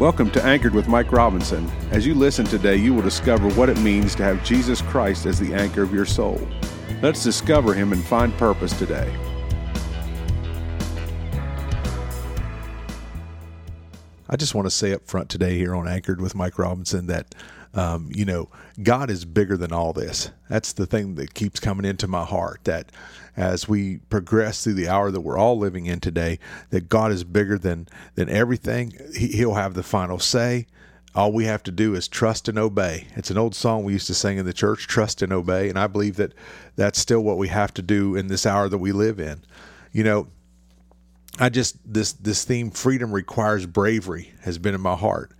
Welcome to Anchored with Mike Robinson. As you listen today, you will discover what it means to have Jesus Christ as the anchor of your soul. Let's discover Him and find purpose today. I just want to say up front today here on Anchored with Mike Robinson that, um, you know, God is bigger than all this. That's the thing that keeps coming into my heart that as we progress through the hour that we're all living in today, that God is bigger than, than everything. He, he'll have the final say. All we have to do is trust and obey. It's an old song we used to sing in the church, trust and obey. And I believe that that's still what we have to do in this hour that we live in. You know, I just this this theme freedom requires bravery has been in my heart.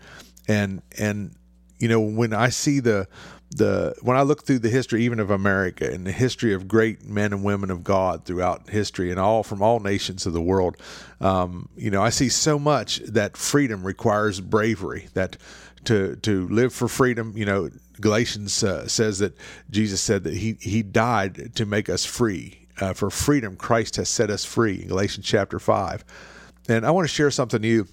And and you know when I see the the when I look through the history even of America and the history of great men and women of God throughout history and all from all nations of the world, um, you know I see so much that freedom requires bravery. That to to live for freedom, you know, Galatians uh, says that Jesus said that he he died to make us free. Uh, for freedom, Christ has set us free in Galatians chapter five. And I want to share something new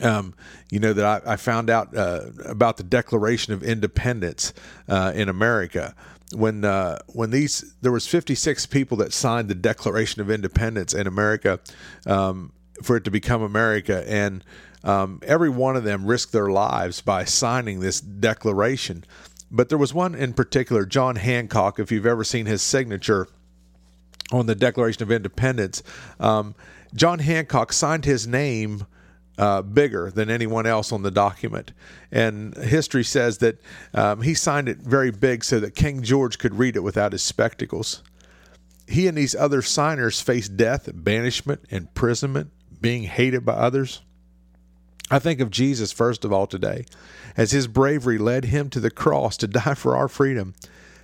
um, you know that I, I found out uh, about the Declaration of Independence uh, in America when uh, when these there was 56 people that signed the Declaration of Independence in America um, for it to become America, and um, every one of them risked their lives by signing this declaration. But there was one in particular, John Hancock. If you've ever seen his signature on the Declaration of Independence, um, John Hancock signed his name uh, bigger than anyone else on the document. And history says that um, he signed it very big so that King George could read it without his spectacles. He and these other signers faced death, banishment, imprisonment, being hated by others. I think of Jesus first of all today, as his bravery led him to the cross to die for our freedom.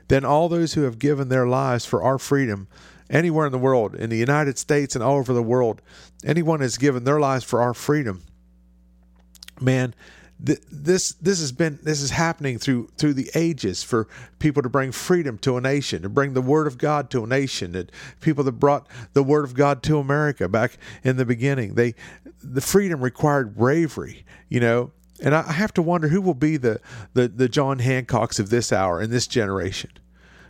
Then all those who have given their lives for our freedom anywhere in the world, in the United States and all over the world, anyone has given their lives for our freedom. Man, th- this this has been this is happening through through the ages for people to bring freedom to a nation, to bring the word of God to a nation. that people that brought the word of God to America back in the beginning, they the freedom required bravery, you know. And I have to wonder who will be the, the, the John Hancocks of this hour in this generation.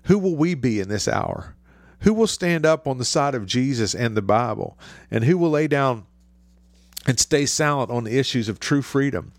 Who will we be in this hour? Who will stand up on the side of Jesus and the Bible? And who will lay down and stay silent on the issues of true freedom?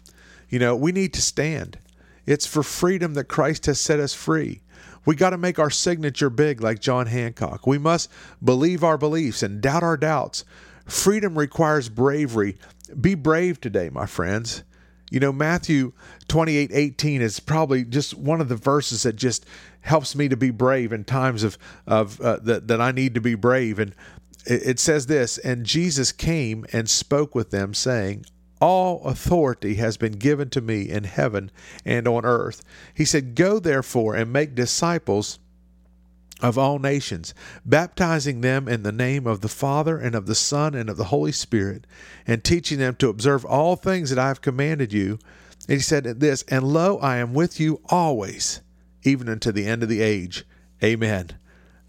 You know, we need to stand. It's for freedom that Christ has set us free. We got to make our signature big like John Hancock. We must believe our beliefs and doubt our doubts. Freedom requires bravery. Be brave today, my friends. You know, Matthew 28 18 is probably just one of the verses that just helps me to be brave in times of, of uh, that, that I need to be brave. And it, it says this And Jesus came and spoke with them, saying, all authority has been given to me in heaven and on earth. He said, Go therefore and make disciples of all nations, baptizing them in the name of the Father and of the Son and of the Holy Spirit, and teaching them to observe all things that I have commanded you. And he said this, And lo, I am with you always, even unto the end of the age. Amen.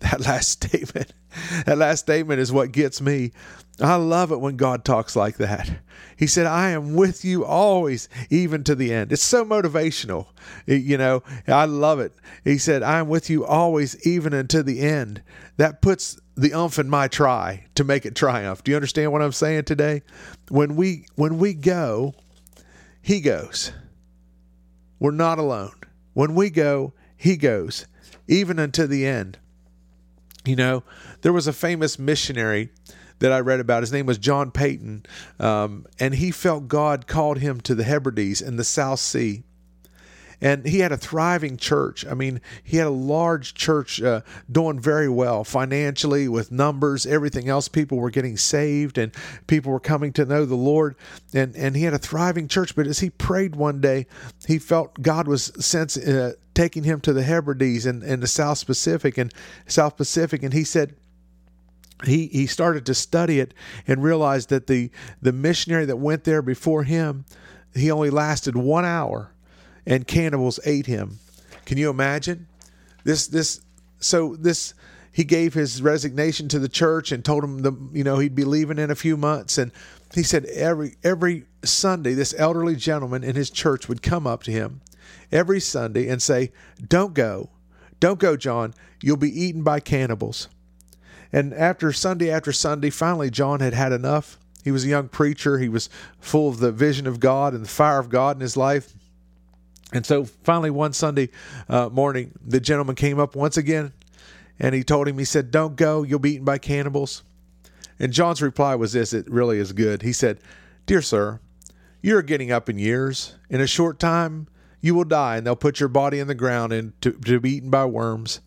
That last statement, that last statement is what gets me. I love it when God talks like that. He said, I am with you always, even to the end. It's so motivational. You know, I love it. He said, I am with you always, even unto the end. That puts the umph in my try to make it triumph. Do you understand what I'm saying today? When we when we go, he goes. We're not alone. When we go, he goes, even unto the end. You know, there was a famous missionary that I read about. His name was John Paton, um, and he felt God called him to the Hebrides in the South Sea. And he had a thriving church. I mean, he had a large church uh, doing very well financially with numbers, everything else. People were getting saved and people were coming to know the Lord. And, and he had a thriving church. But as he prayed one day, he felt God was sense, uh, taking him to the Hebrides and, and the South Pacific and South Pacific. And he said, he he started to study it and realized that the the missionary that went there before him he only lasted one hour and cannibals ate him can you imagine this this so this he gave his resignation to the church and told him the you know he'd be leaving in a few months and he said every every Sunday this elderly gentleman in his church would come up to him every Sunday and say, "Don't go. Don't go, John. You'll be eaten by cannibals." And after Sunday after Sunday, finally John had had enough. He was a young preacher. He was full of the vision of God and the fire of God in his life. And so finally, one Sunday uh, morning, the gentleman came up once again and he told him, he said, Don't go, you'll be eaten by cannibals. And John's reply was this it really is good. He said, Dear sir, you are getting up in years. In a short time, you will die, and they'll put your body in the ground and to, to be eaten by worms.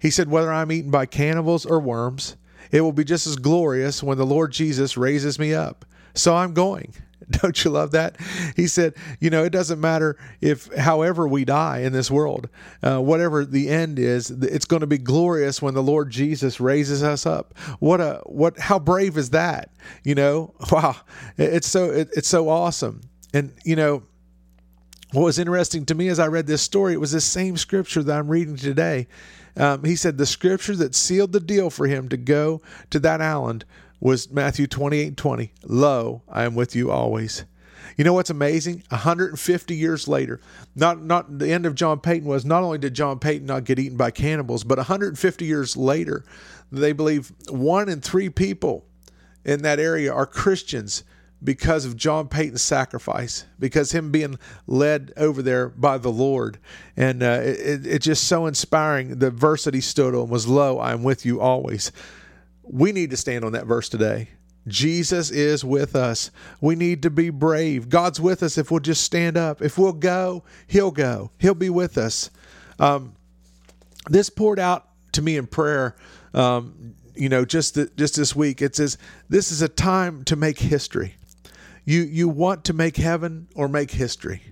He said, Whether I'm eaten by cannibals or worms, it will be just as glorious when the Lord Jesus raises me up. So I'm going. Don't you love that? He said, you know, it doesn't matter if, however, we die in this world, uh, whatever the end is, it's going to be glorious when the Lord Jesus raises us up. What a what? How brave is that? You know, wow, it's so it, it's so awesome. And you know, what was interesting to me as I read this story, it was the same scripture that I'm reading today. Um, he said the scripture that sealed the deal for him to go to that island was Matthew 28 20. Lo, I am with you always. You know what's amazing? 150 years later, not not the end of John Paton was not only did John Paton not get eaten by cannibals, but 150 years later, they believe one in three people in that area are Christians because of John Paton's sacrifice, because him being led over there by the Lord. And uh, it, it's just so inspiring. The verse that he stood on was, Lo, I am with you always. We need to stand on that verse today. Jesus is with us. We need to be brave. God's with us if we'll just stand up. If we'll go, He'll go. He'll be with us. Um, this poured out to me in prayer. Um, you know, just the, just this week, it says this is a time to make history. You you want to make heaven or make history.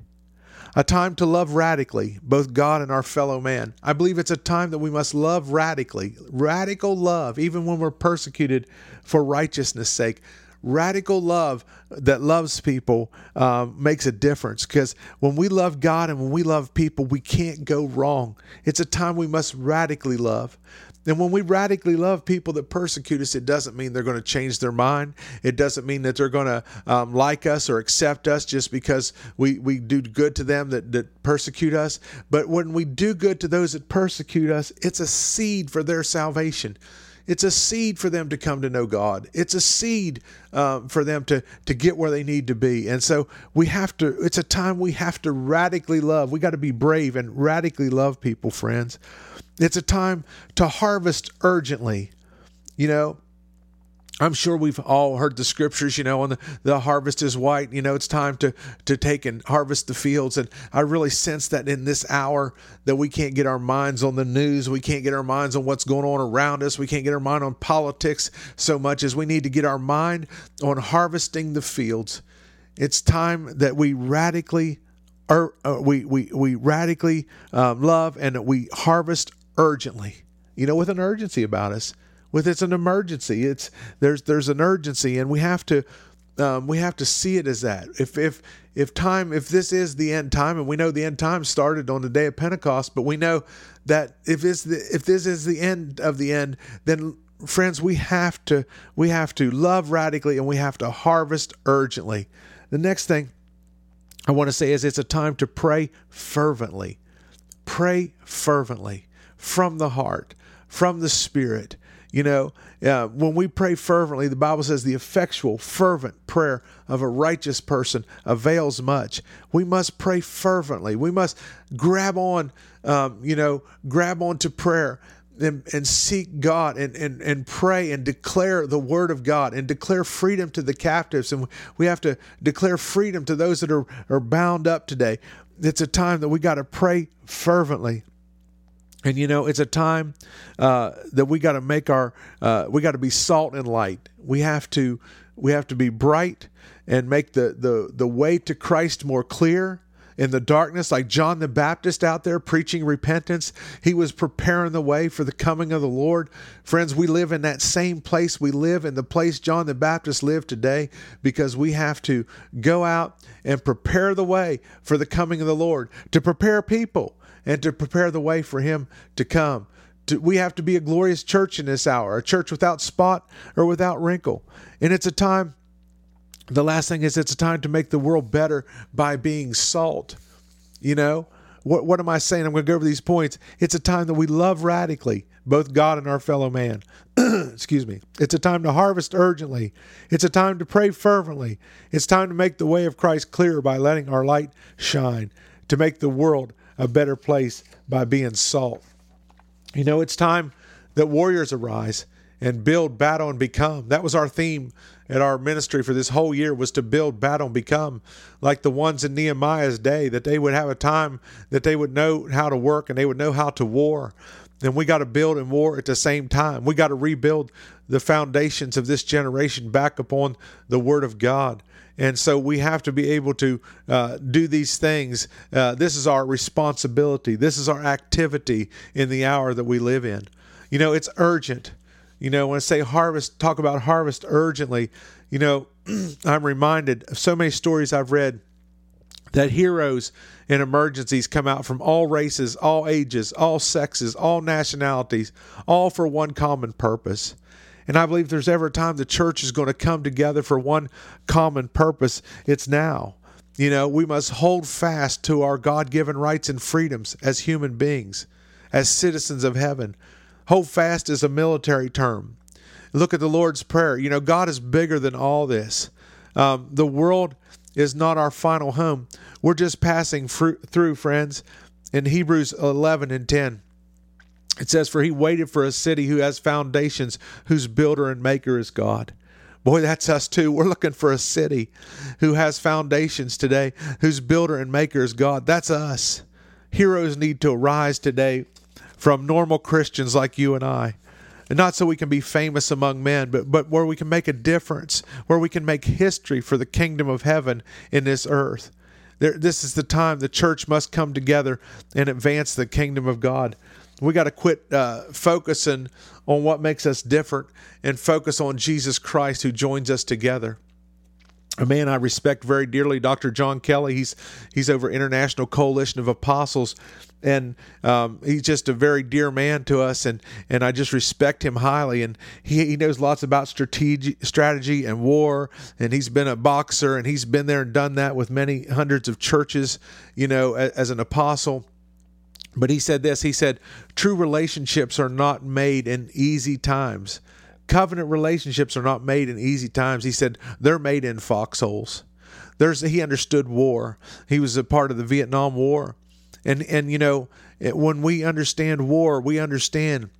A time to love radically, both God and our fellow man. I believe it's a time that we must love radically. Radical love, even when we're persecuted for righteousness' sake. Radical love that loves people um, makes a difference because when we love God and when we love people, we can't go wrong. It's a time we must radically love. And when we radically love people that persecute us, it doesn't mean they're going to change their mind. It doesn't mean that they're going to um, like us or accept us just because we, we do good to them that, that persecute us. But when we do good to those that persecute us, it's a seed for their salvation. It's a seed for them to come to know God. It's a seed um, for them to to get where they need to be. And so we have to. It's a time we have to radically love. We got to be brave and radically love people, friends. It's a time to harvest urgently. You know, I'm sure we've all heard the scriptures, you know, and the, the harvest is white. You know, it's time to to take and harvest the fields. And I really sense that in this hour that we can't get our minds on the news, we can't get our minds on what's going on around us, we can't get our mind on politics so much as we need to get our mind on harvesting the fields. It's time that we radically, or uh, we we we radically um, love and we harvest urgently, you know, with an urgency about us. With it's an emergency. It's there's there's an urgency, and we have to um, we have to see it as that. If if if time if this is the end time, and we know the end time started on the day of Pentecost, but we know that if this the, if this is the end of the end, then friends, we have to we have to love radically, and we have to harvest urgently. The next thing I want to say is it's a time to pray fervently. Pray fervently from the heart, from the Spirit. You know, uh, when we pray fervently, the Bible says the effectual, fervent prayer of a righteous person avails much. We must pray fervently. We must grab on, um, you know, grab on to prayer and, and seek God and, and, and pray and declare the word of God and declare freedom to the captives. And we have to declare freedom to those that are, are bound up today. It's a time that we got to pray fervently. And you know, it's a time uh, that we got to make our uh, we got to be salt and light. We have to we have to be bright and make the the the way to Christ more clear in the darkness, like John the Baptist out there preaching repentance. He was preparing the way for the coming of the Lord. Friends, we live in that same place. We live in the place John the Baptist lived today because we have to go out and prepare the way for the coming of the Lord, to prepare people and to prepare the way for him to come. We have to be a glorious church in this hour, a church without spot or without wrinkle. And it's a time The last thing is it's a time to make the world better by being salt. You know, what, what am I saying? I'm going to go over these points. It's a time that we love radically, both God and our fellow man. Excuse me. It's a time to harvest urgently. It's a time to pray fervently. It's time to make the way of Christ clear by letting our light shine, to make the world a better place by being salt. You know, it's time that warriors arise and build, battle, and become. That was our theme at our ministry for this whole year was to build, battle, and become like the ones in Nehemiah's day, that they would have a time that they would know how to work and they would know how to war. And we got to build and war at the same time. We got to rebuild the foundations of this generation back upon the Word of God. And so we have to be able to uh, do these things. Uh, this is our responsibility. This is our activity in the hour that we live in. You know, it's urgent. You know, when I say harvest, talk about harvest urgently, you know, I'm reminded of so many stories I've read that heroes in emergencies come out from all races, all ages, all sexes, all nationalities, all for one common purpose. And I believe there's ever a time the church is going to come together for one common purpose, it's now. You know, we must hold fast to our God given rights and freedoms as human beings, as citizens of heaven. Hold fast is a military term. Look at the Lord's Prayer. You know, God is bigger than all this. Um, the world is not our final home. We're just passing through, friends. In Hebrews 11 and 10, it says, For he waited for a city who has foundations, whose builder and maker is God. Boy, that's us too. We're looking for a city who has foundations today, whose builder and maker is God. That's us. Heroes need to arise today from normal Christians like you and I. And not so we can be famous among men, but, but where we can make a difference, where we can make history for the kingdom of heaven in this earth. There, this is the time the church must come together and advance the kingdom of God. We got to quit uh, focusing on what makes us different and focus on Jesus Christ who joins us together a man I respect very dearly, Dr. John Kelly. He's he's over International Coalition of Apostles, and um, he's just a very dear man to us, and and I just respect him highly. And he, he knows lots about strategy, strategy and war, and he's been a boxer, and he's been there and done that with many hundreds of churches, you know, as, as an apostle. But he said this. He said, "True relationships are not made in easy times." Covenant relationships are not made in easy times. He said they're made in foxholes. There's he understood war. He was a part of the Vietnam War, and and you know when we understand war, we understand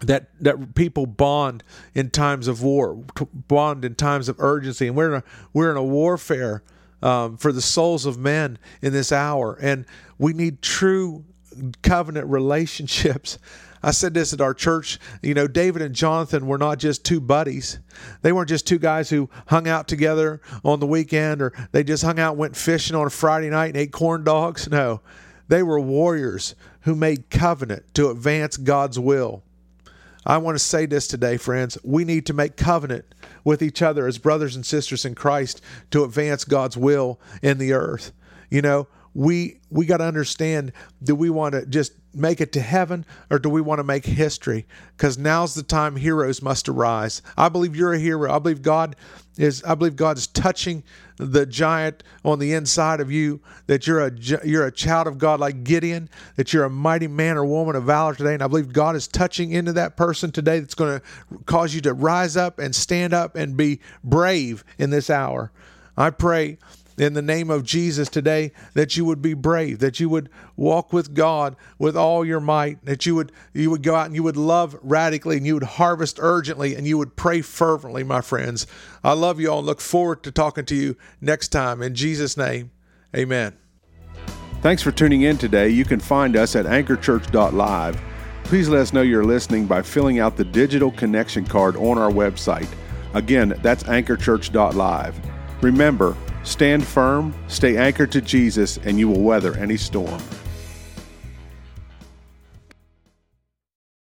that that people bond in times of war, bond in times of urgency, and we're in a, we're in a warfare um, for the souls of men in this hour, and we need true covenant relationships. I said this at our church. You know, David and Jonathan were not just two buddies. They weren't just two guys who hung out together on the weekend or they just hung out, went fishing on a Friday night and ate corn dogs. No, they were warriors who made covenant to advance God's will. I want to say this today, friends. We need to make covenant with each other as brothers and sisters in Christ to advance God's will in the earth. You know, we we got to understand do we want to just make it to heaven or do we want to make history? Because now's the time heroes must arise. I believe you're a hero. I believe god is i believe god is touching the giant on the inside of you that you're a you're a child of god like gideon that you're a mighty man or woman of valor today and i believe god is touching into that person today that's going to cause you to rise up and stand up and be brave in this hour. I pray in the name of Jesus today that you would be brave, that you would walk with God with all your might, that you would you would go out and you would love radically and you would harvest urgently and you would pray fervently, my friends. I love you all and look forward to talking to you next time. In Jesus' name, amen. Thanks for tuning in today. You can find us at anchorchurch.live. Please let us know you're listening by filling out the digital connection card on our website. Again, that's anchorchurch.live. Remember, Stand firm, stay anchored to Jesus, and you will weather any storm.